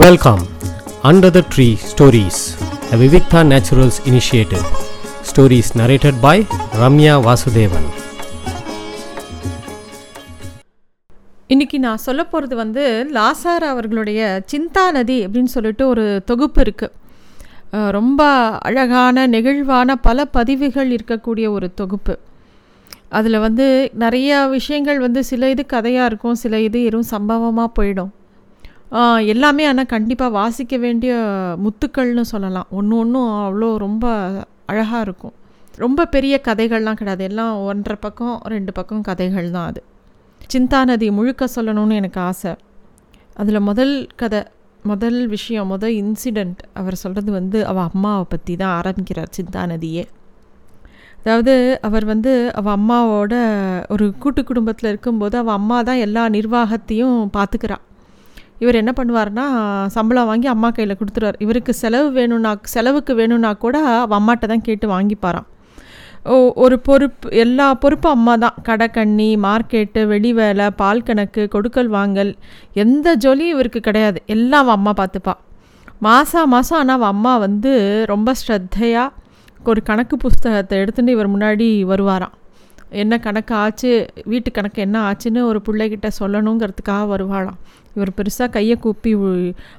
Welcome under the tree stories the Vivikta Naturals initiative stories narrated by Ramya Vasudevan இன்னைக்கு நான் சொல்ல போகிறது வந்து லாசார் அவர்களுடைய சிந்தா நதி அப்படின்னு சொல்லிட்டு ஒரு தொகுப்பு இருக்குது ரொம்ப அழகான நெகிழ்வான பல பதிவுகள் இருக்கக்கூடிய ஒரு தொகுப்பு. அதில் வந்து நிறைய விஷயங்கள் வந்து சில இது கதையாக இருக்கும் சில இது எதுவும் சம்பவமாக போயிடும். எல்லாமே ஆனால் கண்டிப்பாக வாசிக்க வேண்டிய முத்துக்கள்னு சொல்லலாம். ஒன்று ஒன்றும் அவ்வளோ ரொம்ப அழகாக இருக்கும். ரொம்ப பெரிய கதைகள்லாம் கிடையாது. எல்லாம் ஒன்றரை பக்கம் ரெண்டு பக்கம் கதைகள் தான் அது. சிந்தா நதி முழுக்க சொல்லணும்னு எனக்கு ஆசை. அதில் முதல் கதை முதல் விஷயம் முதல் இன்சிடெண்ட் அவர் சொல்கிறது வந்து அவள் அம்மாவை பற்றி தான் ஆரம்பிக்கிறார் சிந்தா நதியே. அதாவது அவர் வந்து அவள் அம்மாவோட ஒரு கூட்டு குடும்பத்தில் இருக்கும்போது அவள் அம்மா தான் எல்லா நிர்வாகத்தையும் பார்த்துக்கிறாள் இவர் என்ன பண்ணுவார்னா சம்பளம் வாங்கி அம்மா கையில் கொடுத்துருவார். இவருக்கு செலவு வேணும்னா செலவுக்கு வேணும்னா கூட அவள் அம்மாட்ட தான் கேட்டு வாங்கிப்பாராம். ஓ ஒரு பொறுப்பு எல்லா பொறுப்பும் அம்மா தான். கடைக்கண்ணி மார்க்கெட்டு வெளி வேலை பால் கணக்கு கொடுக்கல் வாங்கல் எந்த ஜொலியும் இவருக்கு கிடையாது. எல்லாம் அவள் அம்மா பார்த்துப்பா. மாதம் மாதம் ஆனால் அவள் அம்மா வந்து ரொம்ப ஸ்ரத்தையாக ஒரு கணக்கு புஸ்தகத்தை எடுத்துகிட்டு இவர் முன்னாடி வருவாராம். என்ன கணக்கு ஆச்சு வீட்டு கணக்கு என்ன ஆச்சுன்னு ஒரு பிள்ளைகிட்ட சொல்லணுங்கிறதுக்காக வருவாளாம். இவர் பெருசாக கையை கூப்பி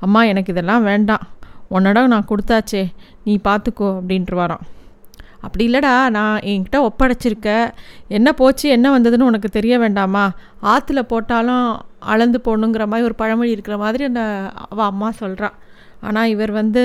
அம்மா எனக்கு இதெல்லாம் வேண்டாம். உன்னடம் நான் கொடுத்தாச்சே நீ பார்த்துக்கோ அப்படின்ட்டு வரான் அப்படி இல்லைடா நான் என்கிட்ட ஒப்படைச்சிருக்க. என்ன போச்சு என்ன வந்ததுன்னு உனக்கு தெரிய வேண்டாமா? ஆற்றுல போட்டாலும் அளந்து போகணுங்கிற மாதிரி ஒரு பழமொழி இருக்கிற மாதிரி அந்த அவள் அம்மா சொல்கிறா ஆனால் இவர் வந்து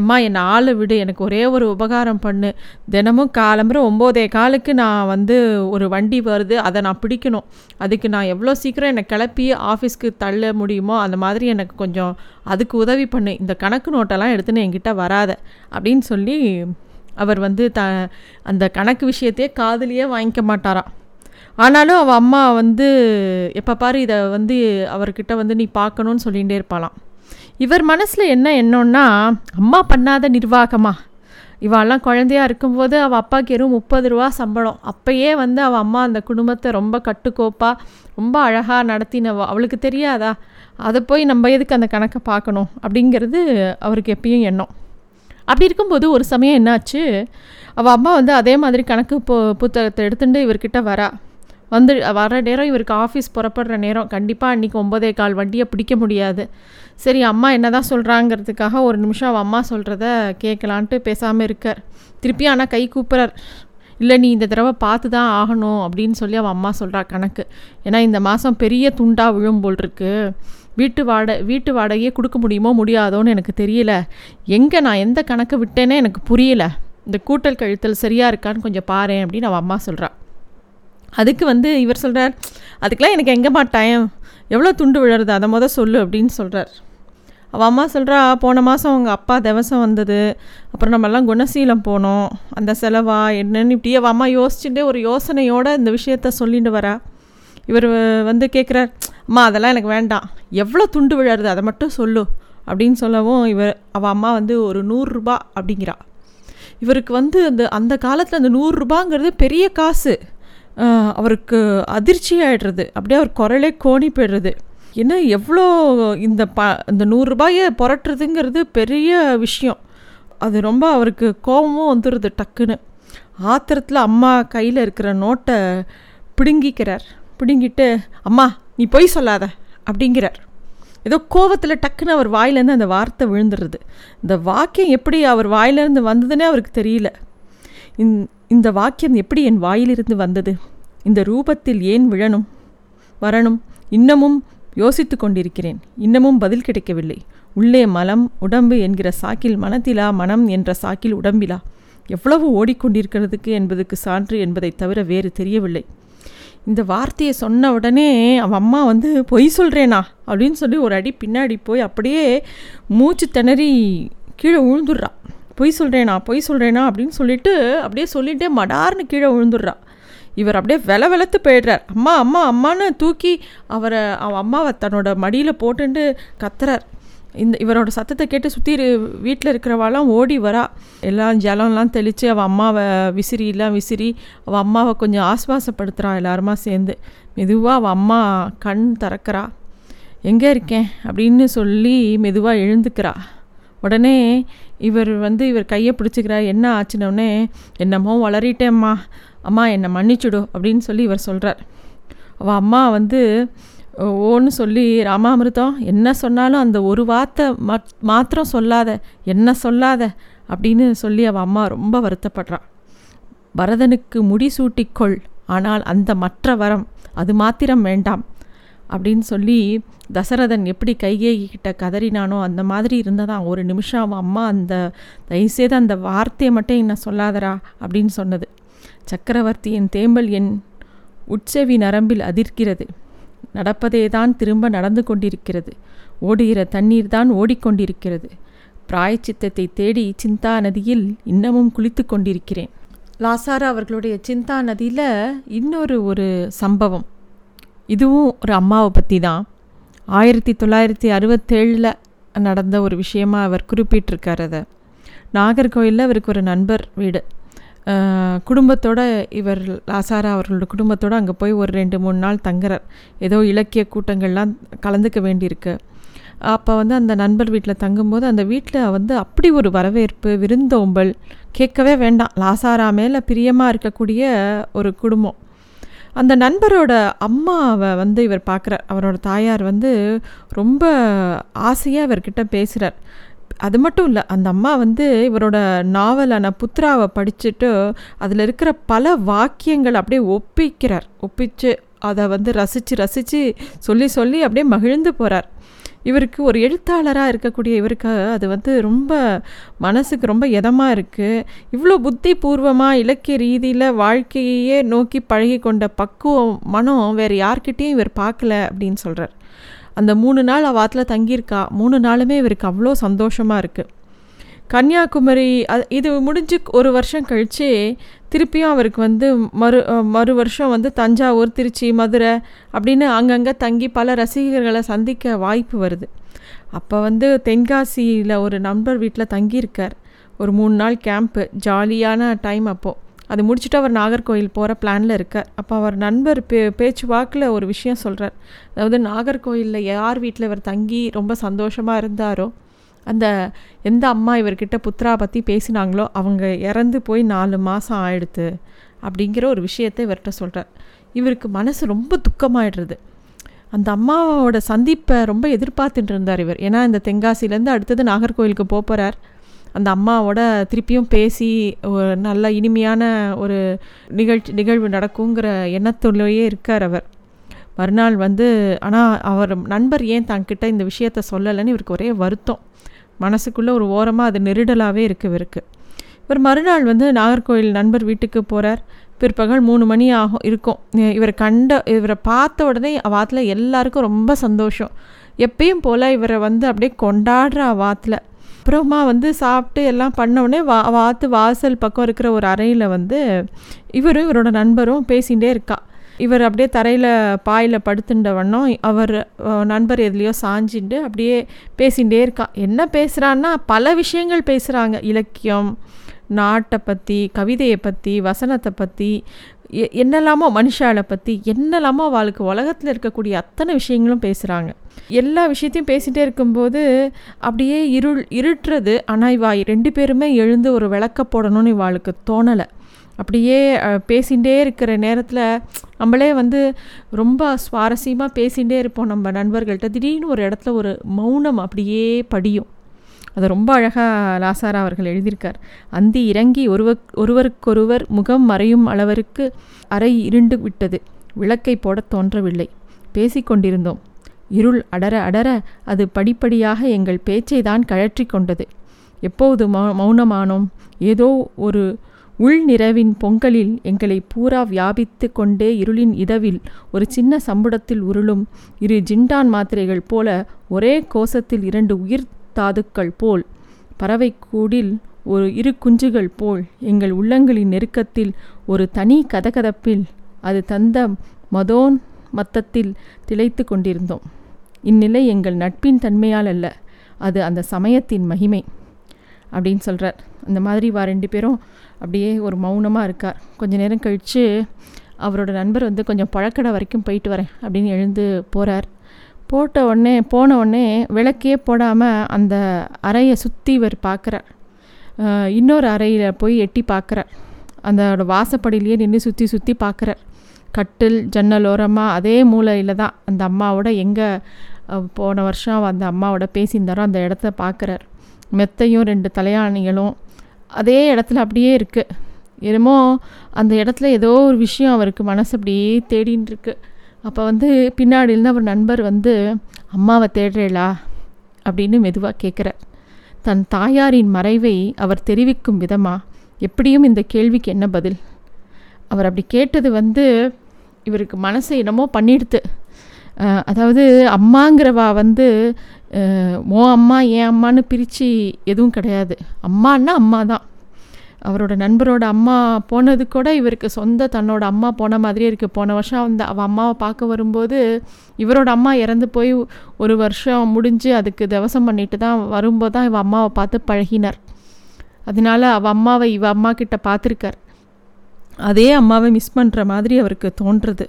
எம்மா என்னை ஆளை விடு எனக்கு ஒரே ஒரு உபகாரம் பண்ணு. தினமும் காலம்புற ஒம்போதே காலுக்கு நான் வந்து ஒரு வண்டி வருது அதை நான் பிடிக்கணும். அதுக்கு நான் எவ்வளோ சீக்கிரம் என்னை கிளப்பி ஆஃபீஸ்க்கு தள்ள முடியுமோ அந்த மாதிரி எனக்கு கொஞ்சம் அதுக்கு உதவி பண்ணு. இந்த கணக்கு நோட்டெல்லாம் எடுத்துன்னு என்கிட்ட வராத. அப்படின்னு சொல்லி அவர் வந்து த அந்த கணக்கு விஷயத்தையே காதலியே வாங்கிக்க மாட்டாராம். ஆனாலும் அவள் அம்மா வந்து எப்போ பாரு இதை வந்து அவர்கிட்ட வந்து நீ பார்க்கணுன்னு சொல்லிகிட்டே இருப்பாளாம். இவர் மனசில் என்ன எண்ணம்னா அம்மா பண்ணாத நிர்வாகமா? இவாள்லாம் குழந்தையா இருக்கும்போது அவள் அப்பாவுக்கு வெறும் முப்பது ரூபா சம்பளம். அப்போயே வந்து அவள் அம்மா அந்த குடும்பத்தை ரொம்ப கட்டுக்கோப்பாக ரொம்ப அழகாக நடத்தினவ. அவளுக்கு தெரியாதா? அதை போய் நம்ம எதுக்கு அந்த கணக்கை பார்க்கணும்? அப்படிங்கிறது அவருக்கு எப்பயும் எண்ணம். அப்படி இருக்கும்போது ஒரு சமயம் என்னாச்சு? அவள் அம்மா வந்து அதே மாதிரி கணக்கு பு புத்தகத்தை எடுத்துட்டு இவர்கிட்ட வரா. வந்து வர நேரம் இவருக்கு ஆஃபீஸ் புறப்படுற நேரம். கண்டிப்பாக அன்றைக்கி ஒன்பதே கால் வண்டியை பிடிக்க முடியாது. சரி அம்மா என்ன தான் சொல்கிறாங்கிறதுக்காக ஒரு நிமிஷம் அவள் அம்மா சொல்கிறத கேட்கலான்ட்டு பேசாமல் இருக்கார். திருப்பி ஆனால் கை கூப்பிட்றார் இல்லை நீ இந்த தடவை பார்த்து தான் ஆகணும் அப்படின்னு சொல்லி அவள் அம்மா சொல்கிறா கணக்கு. ஏன்னா இந்த மாதம் பெரிய துண்டாக விழும் போல் இருக்கு வீட்டு வாடகை வீட்டு வாடகையே கொடுக்க முடியுமோ முடியாதோன்னு எனக்கு தெரியல. எங்கே நான் எந்த கணக்கு விட்டேனே எனக்கு புரியல. இந்த கூட்டல் கழுத்தல் சரியாக இருக்கான்னு கொஞ்சம் பாரு அப்படின்னு அவள் அம்மா சொல்கிறா அதுக்கு வந்து இவர் சொல்கிறார் அதுக்கெலாம் எனக்கு எங்கேம்மா டைம் எவ்வளோ துண்டு விழறது? அதை மொதல் சொல்லு அப்படின்னு சொல்கிறார் அவள் அம்மா சொல்கிறா போன மாதம் அவங்க அப்பா திவசம் வந்தது. அப்புறம் நம்மெல்லாம் குணசீலம் போனோம். அந்த செலவா? என்னன்னு? இப்படியே அவள் அம்மா யோசிச்சுட்டே ஒரு யோசனையோடு இந்த விஷயத்த சொல்லிட்டு வரா. இவர் வந்து கேட்குறார் அம்மா அதெல்லாம் எனக்கு வேண்டாம். எவ்வளோ துண்டு விழறது? அதை மட்டும் சொல்லு. அப்படின்னு சொல்லவும் இவர் அவள் அம்மா வந்து ஒரு நூறுரூபா அப்படிங்கிறா. இவருக்கு வந்து அந்த அந்த காலத்தில் அந்த நூறுரூபாங்கிறது பெரிய காசு. அவருக்கு அதிர்ச்சி ஆகிடுறது அப்படியே அவர் குரலே கோணி போயிடுறது. என்ன எவ்வளோ இந்த ப இந்த நூறுரூபாயை புரட்டுறதுங்கிறது பெரிய விஷயம். அது ரொம்ப அவருக்கு கோபமும் வந்துடுது டக்குன்னு. ஆத்திரத்தில் அம்மா கையில் இருக்கிற நோட்டை பிடுங்கிக்கிறார். பிடுங்கிட்டு அம்மா நீ பொய் சொல்லாத அப்படிங்கிறார். ஏதோ கோவத்தில் டக்குன்னு அவர் வாயிலேருந்து அந்த வார்த்தை விழுந்துடுறது இந்த வாக்கியம் எப்படி அவர் வாயிலேருந்து வந்ததுன்னே அவருக்கு தெரியல. இந் இந்த வாக்கியம் எப்படி என் வாயிலிருந்து வந்தது? இந்த ரூபத்தில் ஏன் விழணும்? வரணும். இன்னமும் யோசித்து கொண்டிருக்கிறேன். இன்னமும் பதில் கிடைக்கவில்லை. உள்ளே மலம் உடம்பு என்கிற சாக்கில் மனத்திலா மனம் என்ற சாக்கில் உடம்பிலா? எவ்வளவு ஓடிக்கொண்டிருக்கிறதுக்கு என்பதுக்கு சான்று என்பதை தவிர வேறு தெரியவில்லை. இந்த வார்த்தையை சொன்ன உடனே அவன் அம்மா வந்து பொய் சொல்கிறேனா அப்படின்னு சொல்லி ஒரு அடி பின்னாடி போய் அப்படியே மூச்சு திணறி கீழே விழுந்துடுறா பொய் சொல்கிறேனா பொய் சொல்கிறேனா அப்படின்னு சொல்லிட்டு அப்படியே சொல்லிகிட்டே மடார்னு கீழே விழுந்துடுறா. இவர் அப்படியே வெல வெலத்து போயிடுறார். அம்மா அம்மா அம்மான்னு தூக்கி அவரை அவன் அம்மாவை தன்னோட மடியில் போட்டுன்ட்டு கத்துறார். இந்த இவரோட சத்தத்தை கேட்டு சுற்றி வீட்டில் இருக்கிறவாலாம் ஓடி வரா. எல்லாம் ஜலம்லாம் தெளித்து அவள் அம்மாவை விசிறிலாம் விசிறி அவள் அம்மாவை கொஞ்சம் ஆஸ்வாசப்படுத்துகிறான் எல்லாருமா சேர்ந்து. மெதுவாக அவள் அம்மா கண் திறக்கிறா. எங்கே இருக்கேன்? அப்படின்னு சொல்லி மெதுவாக எழுந்துக்கிறா. உடனே இவர் வந்து இவர் கையை பிடிச்சிக்கிறார். என்ன ஆச்சுனோடனே என்னமோ வளரிட்டேம்மா. அம்மா என்னை மன்னிச்சுடு அப்படின்னு சொல்லி இவர் சொல்கிறார் அவள் அம்மா வந்து ஓன்னு சொல்லி ராமாமிர்தம் என்ன சொன்னாலும் அந்த ஒரு வார்த்தை மத் மாத்திரம் சொல்லாத என்ன சொல்லாத அப்படின்னு சொல்லி அவள் அம்மா ரொம்ப வருத்தப்படுறான் பரதனுக்கு முடிசூட்டிக்கொள் ஆனால் அந்த மற்ற வரம் அது மாத்திரம் வேண்டாம். அப்படின்னு சொல்லி தசரதன் எப்படி கைகேகிட்ட கதறினானோ அந்த மாதிரி இருந்ததான். ஒரு நிமிஷம் அவன் அம்மா அந்த தயவுசெய்து அந்த வார்த்தையை மட்டும் என்ன சொல்லாதரா அப்படின்னு சொன்னது. சக்கரவர்த்தியின் தேம்பல் என் உட்செவி நரம்பில் அதிர்க்கிறது நடப்பதே தான் திரும்ப நடந்து கொண்டிருக்கிறது. ஓடுகிற தண்ணீர் தான் ஓடிக்கொண்டிருக்கிறது. பிராயச்சித்தத்தை தேடி சிந்தா நதியில் இன்னமும் குளித்து கொண்டிருக்கிறேன். லாசாரா அவர்களுடைய சிந்தா நதியில் இன்னொரு ஒரு சம்பவம். இதுவும் ஒரு அம்மாவை பற்றி தான் ஆயிரத்தி தொள்ளாயிரத்தி அறுபத்தேழில் நடந்த ஒரு விஷயமாக அவர் குறிப்பிட்டிருக்கார் அதை. நாகர்கோயிலில் அவருக்கு ஒரு நண்பர் வீடு. குடும்பத்தோட இவர் லாசாரா அவர்களோட குடும்பத்தோடு அங்கே போய் ஒரு ரெண்டு மூணு நாள் தங்குறார். ஏதோ இலக்கிய கூட்டங்கள்லாம் கலந்துக்க வேண்டியிருக்கு. அப்போ வந்து அந்த நண்பர் வீட்டில் தங்கும்போது அந்த வீட்டில் வந்து அப்படி ஒரு வரவேற்பு விருந்தோம்பல் கேட்கவே வேண்டாம். லாசாரா மேலே பிரியமாக இருக்கக்கூடிய ஒரு குடும்பம். அந்த நண்பரோட அம்மாவை வந்து இவர் பார்க்குறார். அவரோட தாயார் வந்து ரொம்ப ஆசையாக இவர்கிட்ட பேசுகிறார் அது மட்டும் இல்லை அந்த அம்மா வந்து இவரோட நாவலான புத்ராவை படிச்சுட்டு அதில் இருக்கிற பல வாக்கியங்கள் அப்படியே ஒப்பிக்கிறார். ஒப்பிச்சு அதை வந்து ரசித்து ரசித்து சொல்லி சொல்லி அப்படியே மகிழ்ந்து போகிறார் இவருக்கு ஒரு எழுத்தாளராக இருக்கக்கூடிய இவருக்கு அது வந்து ரொம்ப மனசுக்கு ரொம்ப இதமாக இருக்குது இவ்வளோ புத்தி பூர்வமாக இலக்கிய ரீதியில் வாழ்க்கையே நோக்கி பழகி கொண்ட பக்குவம் மனம் வேறு யார்கிட்டேயும் இவர் பார்க்கல அப்படின்னு சொல்கிறார் அந்த மூணு நாள் அவாத்தில் தங்கியிருக்கா. மூணு நாளுமே இவருக்கு அவ்வளோ சந்தோஷமாக இருக்குது கன்னியாகுமரி அது இது முடிஞ்சு ஒரு வருஷம் கழித்து திருப்பியும் அவருக்கு வந்து மறு மறு வருஷம் வந்து தஞ்சாவூர் திருச்சி மதுரை அப்படின்னு அங்கங்கே தங்கி பல ரசிகர்களை சந்திக்க வாய்ப்பு வருது. அப்போ வந்து தென்காசியில் ஒரு நண்பர் வீட்டில் தங்கியிருக்கார். ஒரு மூணு நாள் கேம்ப்பு ஜாலியான டைம் அப்போது அது முடிச்சுட்டு அவர் நாகர்கோயில் போகிற பிளானில் இருக்கார். அப்போ அவர் நண்பர் பே பேச்சு வாக்கில் ஒரு விஷயம் சொல்கிறார் அதாவது நாகர்கோயிலில் யார் வீட்டில் இவர் தங்கி ரொம்ப சந்தோஷமாக இருந்தாரோ அந்த எந்த அம்மா இவர்கிட்ட புத்ரா பற்றி பேசினாங்களோ அவங்க இறந்து போய் நாலு மாதம் ஆயிடுத்து அப்படிங்கிற ஒரு விஷயத்தை இவர்கிட்ட சொல்கிறார் இவருக்கு மனசு ரொம்ப துக்கமாயிடுறது. அந்த அம்மாவோட சந்திப்பை ரொம்ப எதிர்பார்த்துட்டு இருந்தார் இவர். ஏன்னா இந்த தென்காசிலேருந்து அடுத்தது நாகர்கோவிலுக்கு போகிறார் அந்த அம்மாவோட திருப்பியும் பேசி ஒரு நல்ல இனிமையான ஒரு நிகழ்ச்சி நிகழ்வு நடக்குங்கிற எண்ணத்துலேயே இருக்கார் அவர். மறுநாள் வந்து ஆனால் அவர் நண்பர் ஏன் தங்கிட்ட இந்த விஷயத்த சொல்லலைன்னு இவருக்கு ஒரே வருத்தம். மனசுக்குள்ளே ஒரு ஓரமாக அது நெருடலாகவே இருக்குது இவருக்கு இவர் மறுநாள் வந்து நாகர்கோவில் நண்பர் வீட்டுக்கு போகிறார் பிற்பகல் மூணு மணி ஆகும் இருக்கும். இவரை கண்ட இவரை பார்த்த உடனே வாத்தில் எல்லாருக்கும் ரொம்ப சந்தோஷம். எப்பயும் போல் இவரை வந்து அப்படியே கொண்டாடுற வாத்தில். அப்புறமா வந்து சாப்பிட்டு எல்லாம் பண்ணவுடனே வா வாத்து வாசல் பக்கம் இருக்கிற ஒரு அறையில் வந்து இவரும் இவரோட நண்பரும் பேசிகிட்டே இருக்கா. இவர் அப்படியே தரையில் பாயில் படுத்துட்ட வண்ணம் அவர் நண்பர் எதுலேயோ சாஞ்சிட்டு அப்படியே பேசிகிட்டே இருக்கா. என்ன பேசுகிறான்னா பல விஷயங்கள் பேசுகிறாங்க இலக்கியம் நாட்டை பற்றி கவிதையை பற்றி வசனத்தை பற்றி என்னெல்லாமோ மனுஷாவை பற்றி என்னெல்லாமோ அவளுக்கு உலகத்தில் இருக்கக்கூடிய அத்தனை விஷயங்களும் பேசுகிறாங்க எல்லா விஷயத்தையும் பேசிகிட்டே இருக்கும்போது அப்படியே இருள் இருட்டுறது. ஆனால் இவா ரெண்டு பேருமே எழுந்து ஒரு விளக்க போடணும்னு இவாளுக்கு தோணலை. அப்படியே பேசிகிட்டே இருக்கிற நேரத்தில் நம்மளே வந்து ரொம்ப சுவாரஸ்யமாக பேசிகிட்டே இருப்போம் நம்ம நண்பர்கள்ட்ட. திடீர்னு ஒரு இடத்துல ஒரு மௌனம் அப்படியே படியும். அதை ரொம்ப அழகாக லாசாரா அவர்கள் எழுதியிருக்கார். அந்தி இறங்கி ஒருவர் ஒருவருக்கொருவர் முகம் மறையும் அளவிற்கு அறை இருண்டு விட்டது. விளக்கை போட தோன்றவில்லை. பேசிக்கொண்டிருந்தோம் இருள் அடர அடர அது படிப்படியாக எங்கள் பேச்சை தான் கழற்றி கொண்டது. எப்போது மௌனமானோம்? ஏதோ ஒரு உள்நிறவின் பொங்கலில் எங்களை பூரா வியாபித்து கொண்டே இருளின் இதவில் ஒரு சின்ன சம்புடத்தில் உருளும் இரு ஜிண்டான் மாத்திரைகள் போல ஒரே கோஷத்தில் இரண்டு உயிர் தாதுக்கள் போல் பறவை கூடில் ஒரு இரு குஞ்சுகள் போல் எங்கள் உள்ளங்களின் நெருக்கத்தில் ஒரு தனி கதகதப்பில் அது தந்த மதோன் மத்தத்தில் திளைத்து கொண்டிருந்தோம். இந்நிலை எங்கள் நட்பின் தன்மையால் அல்ல அது அந்த சமயத்தின் மகிமை. அப்படின்னு சொல்கிறார் அந்த மாதிரி வா ரெண்டு பேரும் அப்படியே ஒரு மௌனமாக இருக்கார். கொஞ்ச நேரம் கழித்து அவரோட நண்பர் வந்து கொஞ்சம் பழக்கடை வரைக்கும் போயிட்டு வரேன் அப்படின்னு எழுந்து போகிறார் போட்ட உடனே போன உடனே விளக்கே போடாமல் அந்த அறையை சுற்றி இவர் பார்க்குறார். இன்னொரு அறையில் போய் எட்டி பார்க்குறார். அந்த வாசப்படியிலேயே நின்று சுற்றி சுற்றி பார்க்குறார். கட்டில் ஜன்னல் ஓரமாக அதே மூலையில் தான் அந்த அம்மாவோட எங்கே போன வருஷம் அந்த அம்மாவோட பேசியிருந்தாரோ அந்த இடத்த பார்க்குறார். மெத்தையும் ரெண்டு தலையாணிகளும் அதே இடத்துல அப்படியே இருக்குது என்னமோ அந்த இடத்துல ஏதோ ஒரு விஷயம் அவருக்கு மனசு அப்படியே தேடின்னு இருக்கு. அப்போ வந்து பின்னாடி அவர் நண்பர் வந்து அம்மாவை தேடுறேளா? அப்படின்னு மெதுவாக கேட்குறார் தன் தாயாரின் மறைவை அவர் தெரிவிக்கும் விதமாக எப்படியும் இந்த கேள்விக்கு என்ன பதில்? அவர் அப்படி கேட்டது வந்து இவருக்கு மனசை என்னமோ பண்ணிடுது அதாவது அம்மாங்கிறவா வந்து ஓ அம்மா என் அம்மான்னு பிரித்து எதுவும் கிடையாது. அம்மான்னா அம்மா தான். அவரோட நண்பரோட அம்மா போனது கூட இவருக்கு சொந்த தன்னோட அம்மா போன மாதிரியே இருக்குது போன வருஷம் அந்த அவள் அம்மாவை பார்க்க வரும்போது இவரோட அம்மா இறந்து போய் ஒரு வருஷம் முடிஞ்சு அதுக்கு தவசம் பண்ணிட்டு தான் வரும்போது தான் இவள் அம்மாவை பார்த்து பழகினார். அதனால அவள் அம்மாவை இவள் அம்மா கிட்ட பார்த்துருக்கார். அதே அம்மாவை மிஸ் பண்ணுற மாதிரி அவருக்கு தோன்றுறது.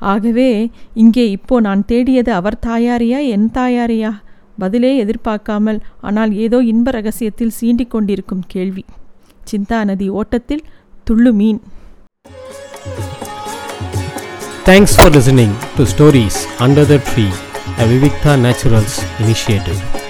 ஆகவே இங்கே இப்போ நான் தேடியது அவர் தாயாரியா என் தாயாரியா? பதிலே எதிர்பார்க்காமல் ஆனால் ஏதோ இன்ப ரகசியத்தில் சீண்டிக் கொண்டிருக்கும் கேள்வி. சிந்தா நதி ஓட்டத்தில் துள்ளு மீன். Thanks for listening to stories under the tree a Vivikta Naturals initiative